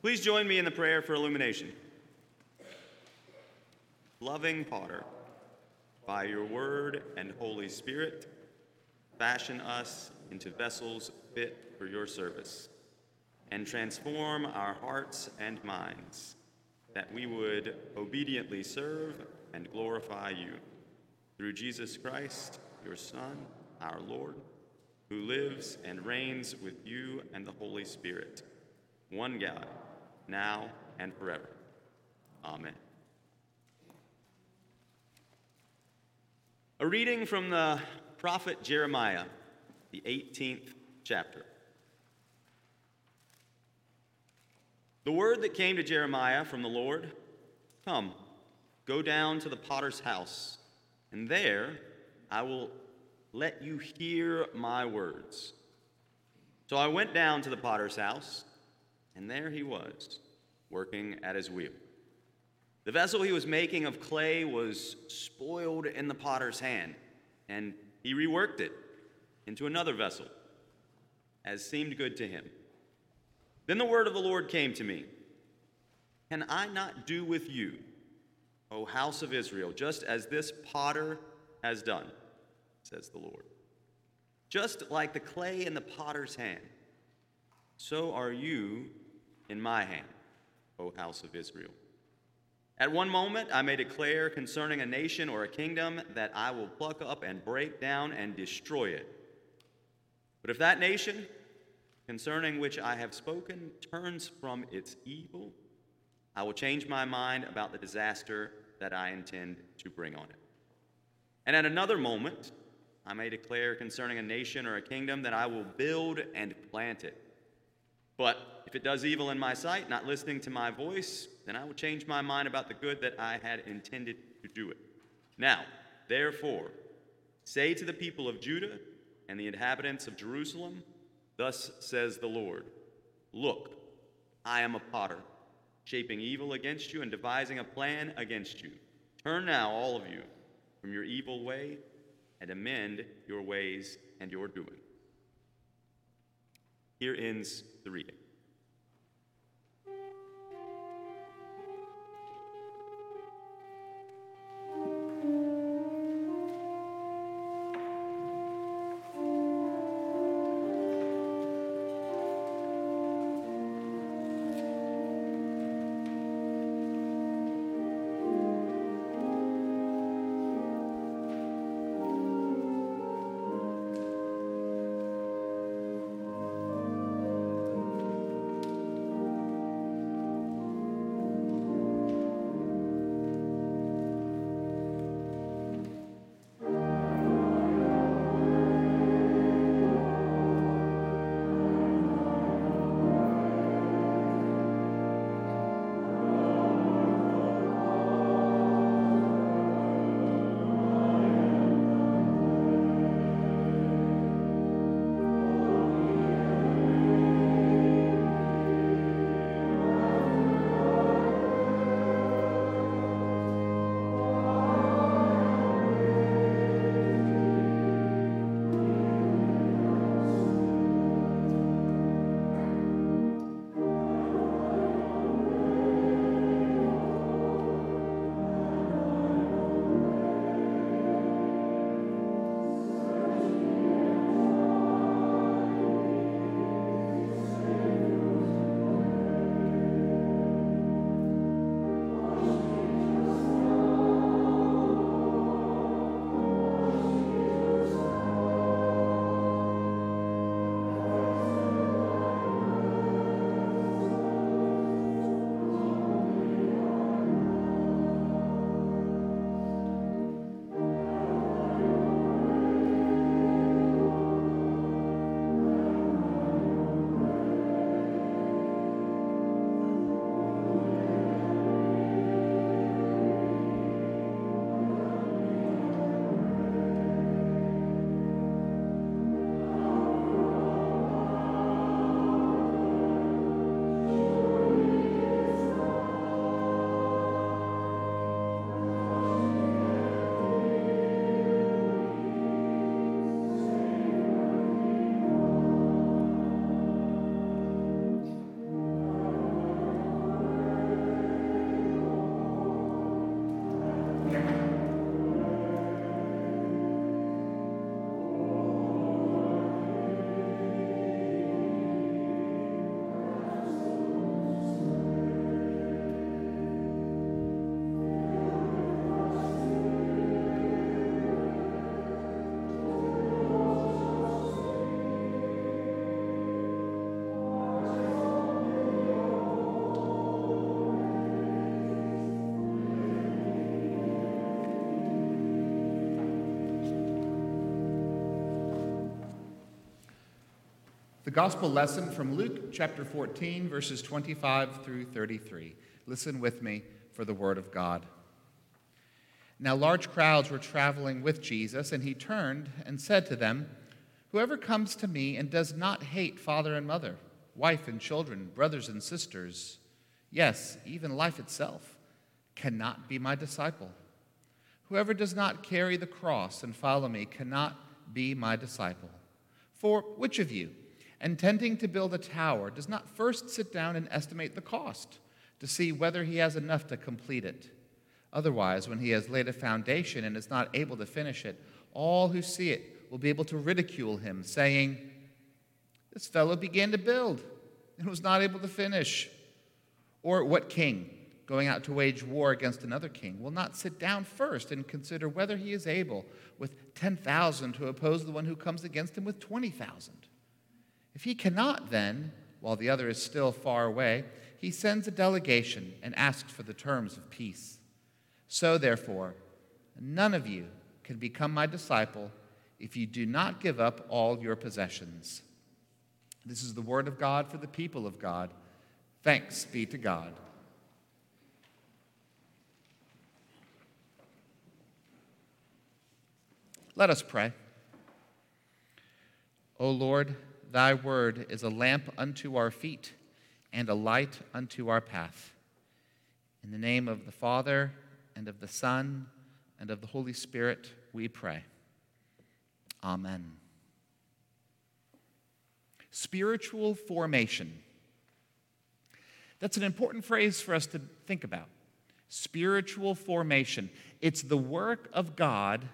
Please join me in the prayer for illumination. Loving Potter, by your word and Holy Spirit, fashion us into vessels fit for your service, and transform our hearts and minds, that we would obediently serve and glorify you. Through Jesus Christ, your Son, our Lord, who lives and reigns with you and the Holy Spirit, one God, now and forever. Amen. A reading from the prophet Jeremiah, the 18th chapter. The word that came to Jeremiah from the Lord Come, go down to the potter's house, and there I will let you hear my words. So I went down to the potter's house, and there he was, working at his wheel. The vessel he was making of clay was spoiled in the potter's hand, and he reworked it into another vessel, as seemed good to him. Then the word of the Lord came to me Can I not do with you, O house of Israel, just as this potter has done? says the Lord. Just like the clay in the potter's hand, so are you in my hand, O house of Israel. At one moment, I may declare concerning a nation or a kingdom that I will pluck up and break down and destroy it. But if that nation, concerning which I have spoken, turns from its evil, I will change my mind about the disaster that I intend to bring on it. And at another moment, I may declare concerning a nation or a kingdom that I will build and plant it. But if it does evil in my sight, not listening to my voice, then I will change my mind about the good that I had intended to do it. Now, therefore, say to the people of Judah and the inhabitants of Jerusalem, Thus says the Lord Look, I am a potter, shaping evil against you and devising a plan against you. Turn now, all of you, from your evil way and amend your ways and your doing. Here ends the reading. Gospel lesson from Luke chapter 14, verses 25 through 33. Listen with me for the word of God. Now, large crowds were traveling with Jesus, and he turned and said to them, Whoever comes to me and does not hate father and mother, wife and children, brothers and sisters, yes, even life itself, cannot be my disciple. Whoever does not carry the cross and follow me cannot be my disciple. For which of you, intending to build a tower, does not first sit down and estimate the cost to see whether he has enough to complete it? Otherwise, when he has laid a foundation and is not able to finish it, all who see it will be able to ridicule him, saying, This fellow began to build and was not able to finish. Or what king, going out to wage war against another king, will not sit down first and consider whether he is able with 10,000 to oppose the one who comes against him with 20,000? If he cannot, then, while the other is still far away, he sends a delegation and asks for the terms of peace. So, therefore, none of you can become my disciple if you do not give up all your possessions. This is the word of God for the people of God. Thanks be to God. Let us pray. O Lord, thy word is a lamp unto our feet and a light unto our path. In the name of the Father, and of the Son, and of the Holy Spirit, we pray. Amen. Spiritual formation. That's an important phrase for us to think about. Spiritual formation. It's the work of God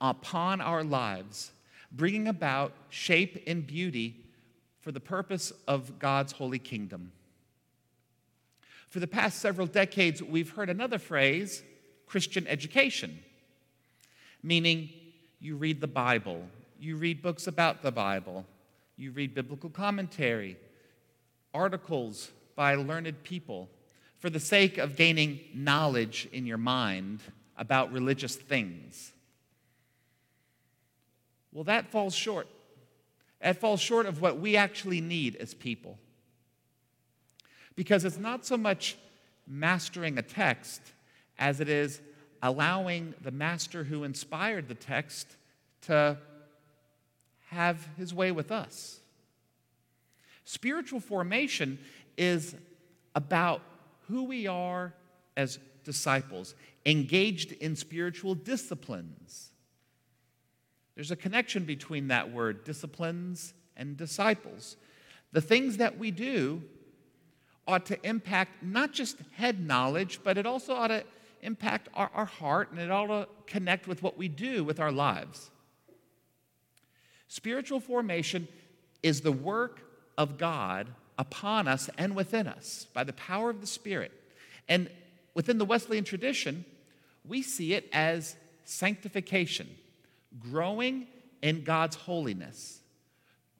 upon our lives, bringing about shape and beauty for the purpose of God's holy kingdom. For the past several decades, we've heard another phrase Christian education, meaning you read the Bible, you read books about the Bible, you read biblical commentary, articles by learned people for the sake of gaining knowledge in your mind about religious things. Well, that falls short. That falls short of what we actually need as people. Because it's not so much mastering a text as it is allowing the master who inspired the text to have his way with us. Spiritual formation is about who we are as disciples, engaged in spiritual disciplines. There's a connection between that word, disciplines, and disciples. The things that we do ought to impact not just head knowledge, but it also ought to impact our, our heart and it ought to connect with what we do with our lives. Spiritual formation is the work of God upon us and within us by the power of the Spirit. And within the Wesleyan tradition, we see it as sanctification, growing in God's holiness,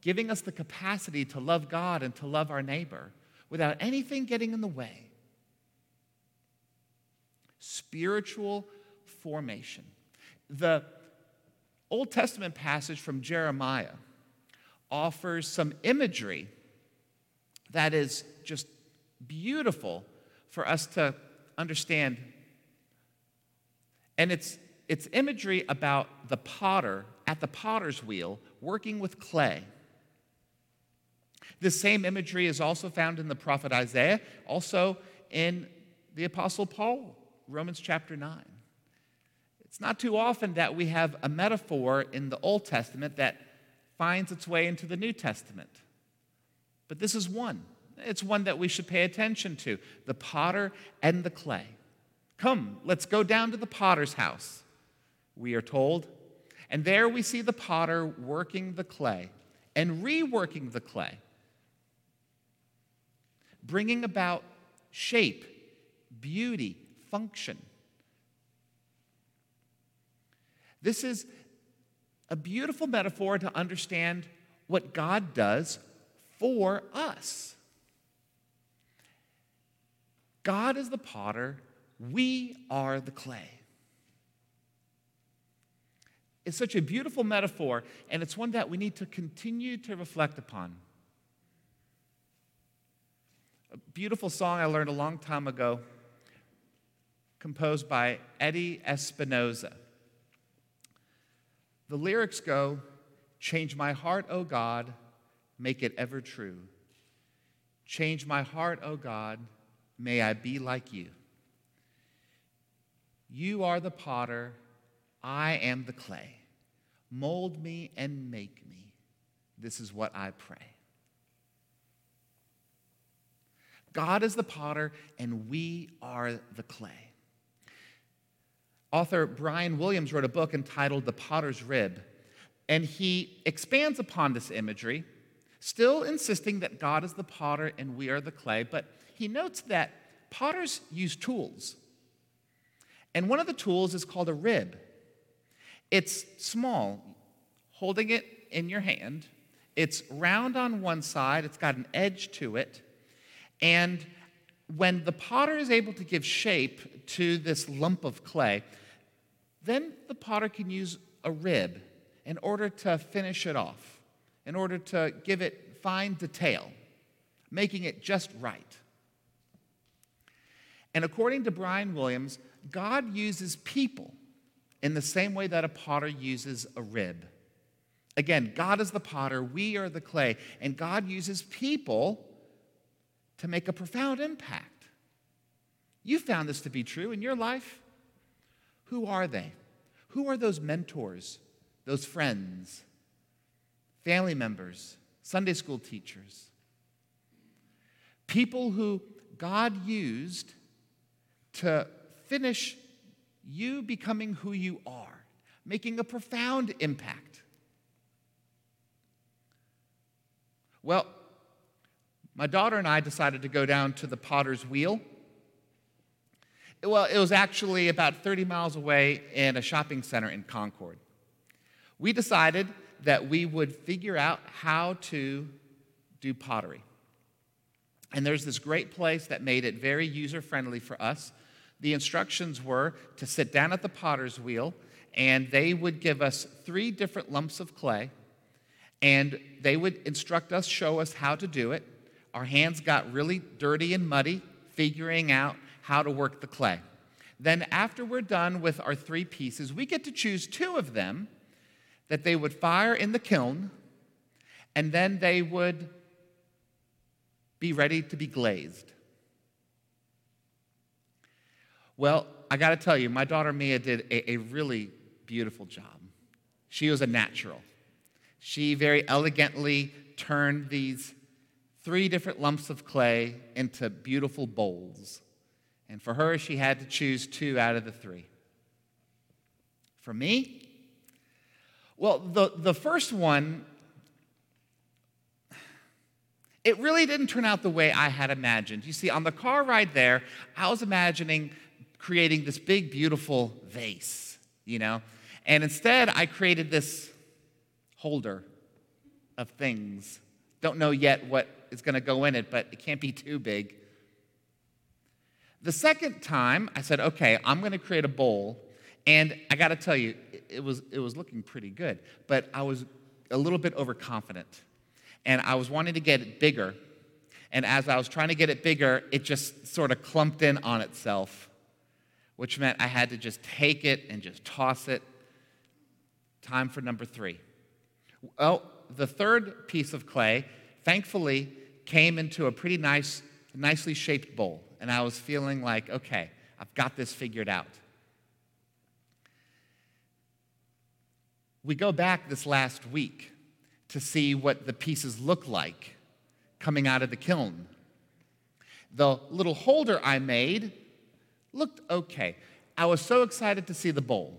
giving us the capacity to love God and to love our neighbor without anything getting in the way spiritual formation. The Old Testament passage from Jeremiah offers some imagery that is just beautiful for us to understand. And it's, it's imagery about the potter at the potter's wheel working with clay. This same imagery is also found in the prophet Isaiah, also in the apostle Paul. Romans chapter 9. It's not too often that we have a metaphor in the Old Testament that finds its way into the New Testament. But this is one. It's one that we should pay attention to the potter and the clay. Come, let's go down to the potter's house, we are told. And there we see the potter working the clay and reworking the clay, bringing about shape, beauty, function. This is a beautiful metaphor to understand what God does for us. God is the potter, we are the clay. Is such a beautiful metaphor, and it's one that we need to continue to reflect upon. A beautiful song I learned a long time ago, composed by Eddie Espinosa. The lyrics go Change my heart, O God, make it ever true. Change my heart, O God, may I be like you. You are the potter, I am the clay. Mold me and make me. This is what I pray. God is the potter, and we are the clay. Author Brian Williams wrote a book entitled The Potter's Rib, and he expands upon this imagery, still insisting that God is the potter and we are the clay, but he notes that potters use tools. And one of the tools is called a rib. It's small, holding it in your hand. It's round on one side, it's got an edge to it. And when the potter is able to give shape to this lump of clay, then the potter can use a rib in order to finish it off, in order to give it fine detail, making it just right. And according to Brian Williams, God uses people in the same way that a potter uses a rib. Again, God is the potter, we are the clay, and God uses people to make a profound impact. You found this to be true in your life. Who are they? Who are those mentors, those friends, family members, Sunday school teachers? People who God used to finish you becoming who you are, making a profound impact. Well, my daughter and I decided to go down to the potter's wheel. Well, it was actually about 30 miles away in a shopping center in Concord. We decided that we would figure out how to do pottery. And there's this great place that made it very user friendly for us. The instructions were to sit down at the potter's wheel, and they would give us three different lumps of clay, and they would instruct us, show us how to do it. Our hands got really dirty and muddy figuring out how to work the clay. Then, after we're done with our three pieces, we get to choose two of them that they would fire in the kiln, and then they would be ready to be glazed. Well, I got to tell you, my daughter Mia did a, a, really beautiful job. She was a natural. She very elegantly turned these three different lumps of clay into beautiful bowls. And for her, she had to choose two out of the three. For me, well, the, the first one, it really didn't turn out the way I had imagined. You see, on the car ride there, I was imagining creating this big, beautiful vase, you know? And instead, I created this holder of things. Don't know yet what is going to go in it, but it can't be too big. The second time, I said, okay, I'm going to create a bowl. And I got to tell you, it was, it was looking pretty good, but I was a little bit overconfident. And I was wanting to get it bigger. And as I was trying to get it bigger, it just sort of clumped in on itself which meant I had to just take it and just toss it. Time for number three. Well, the third piece of clay, thankfully, came into a pretty nice, nicely shaped bowl. And I was feeling like, okay, I've got this figured out. We go back this last week to see what the pieces look like coming out of the kiln. The little holder I made looked okay. I was so excited to see the bowl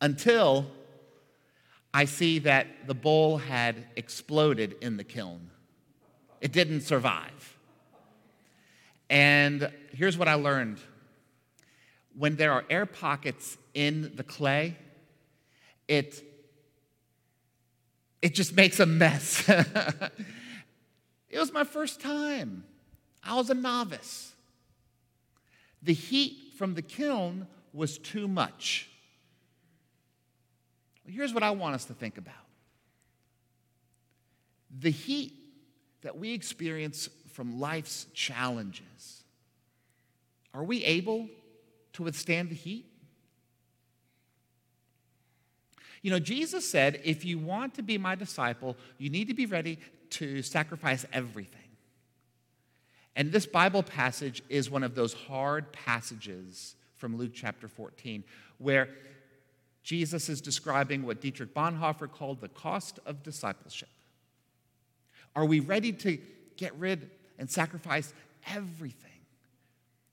until I see that the bowl had exploded in the kiln. It didn't survive. And here's what I learned when there are air pockets in the clay, it, it just makes a mess. it was my first time. I was a novice. The heat from the kiln was too much. here's what I want us to think about the heat that we experience from life's challenges, are we able to withstand the heat? You know, Jesus said, if you want to be my disciple, you need to be ready to sacrifice everything. And this Bible passage is one of those hard passages from Luke chapter 14, where Jesus is describing what Dietrich Bonhoeffer called the cost of discipleship. Are we ready to get rid and sacrifice everything?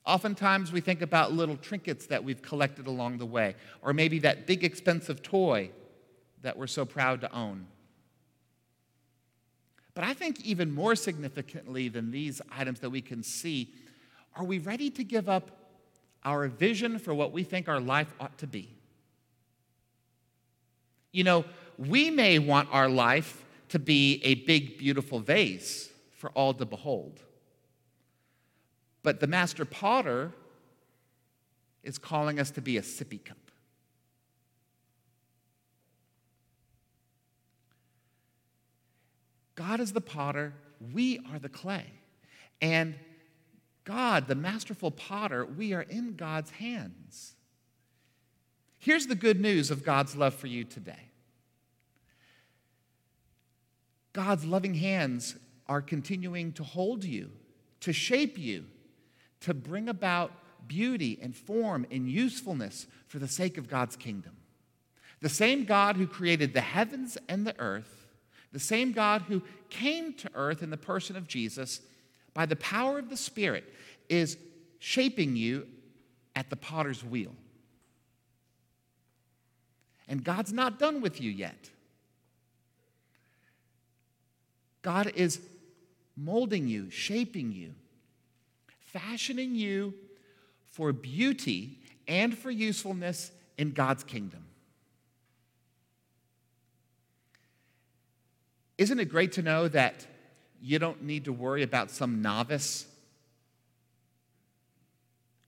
Oftentimes we think about little trinkets that we've collected along the way, or maybe that big expensive toy that we're so proud to own. But I think even more significantly than these items that we can see, are we ready to give up our vision for what we think our life ought to be? You know, we may want our life to be a big, beautiful vase for all to behold. But the master potter is calling us to be a sippy cup. God is the potter, we are the clay. And God, the masterful potter, we are in God's hands. Here's the good news of God's love for you today God's loving hands are continuing to hold you, to shape you, to bring about beauty and form and usefulness for the sake of God's kingdom. The same God who created the heavens and the earth, the same God who came to earth in the person of Jesus, by the power of the Spirit, is shaping you at the potter's wheel. And God's not done with you yet. God is molding you, shaping you, fashioning you for beauty and for usefulness in God's kingdom. Isn't it great to know that you don't need to worry about some novice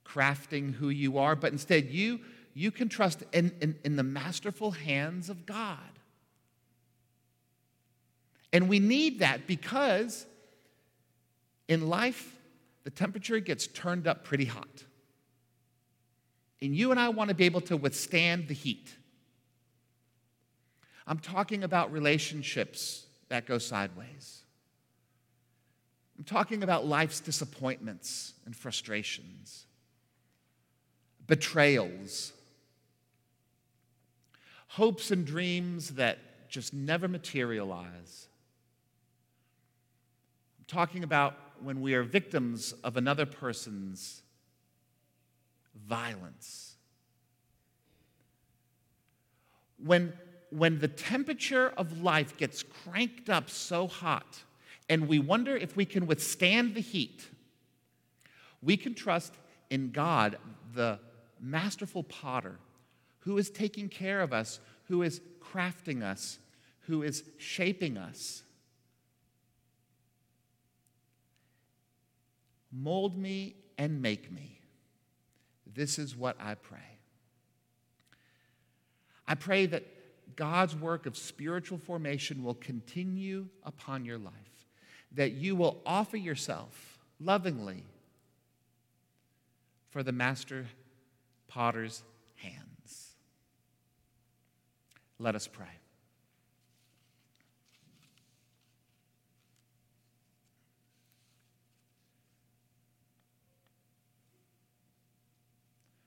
crafting who you are, but instead you, you can trust in, in, in the masterful hands of God? And we need that because in life, the temperature gets turned up pretty hot. And you and I want to be able to withstand the heat. I'm talking about relationships that go sideways. I'm talking about life's disappointments and frustrations, betrayals, hopes and dreams that just never materialize. I'm talking about when we are victims of another person's violence. When, when the temperature of life gets cranked up so hot and we wonder if we can withstand the heat, we can trust in God, the masterful potter, who is taking care of us, who is crafting us, who is shaping us. Mold me and make me. This is what I pray. I pray that God's work of spiritual formation will continue upon your life, that you will offer yourself lovingly for the master potter's hands. Let us pray.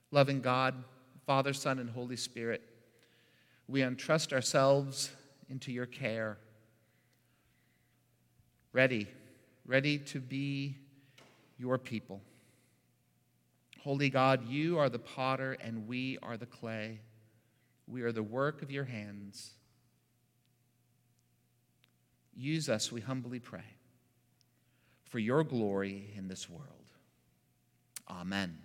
Loving God, Father, Son, and Holy Spirit, we entrust ourselves into your care, ready, ready to be your people. Holy God, you are the potter and we are the clay. We are the work of your hands. Use us, we humbly pray, for your glory in this world. Amen.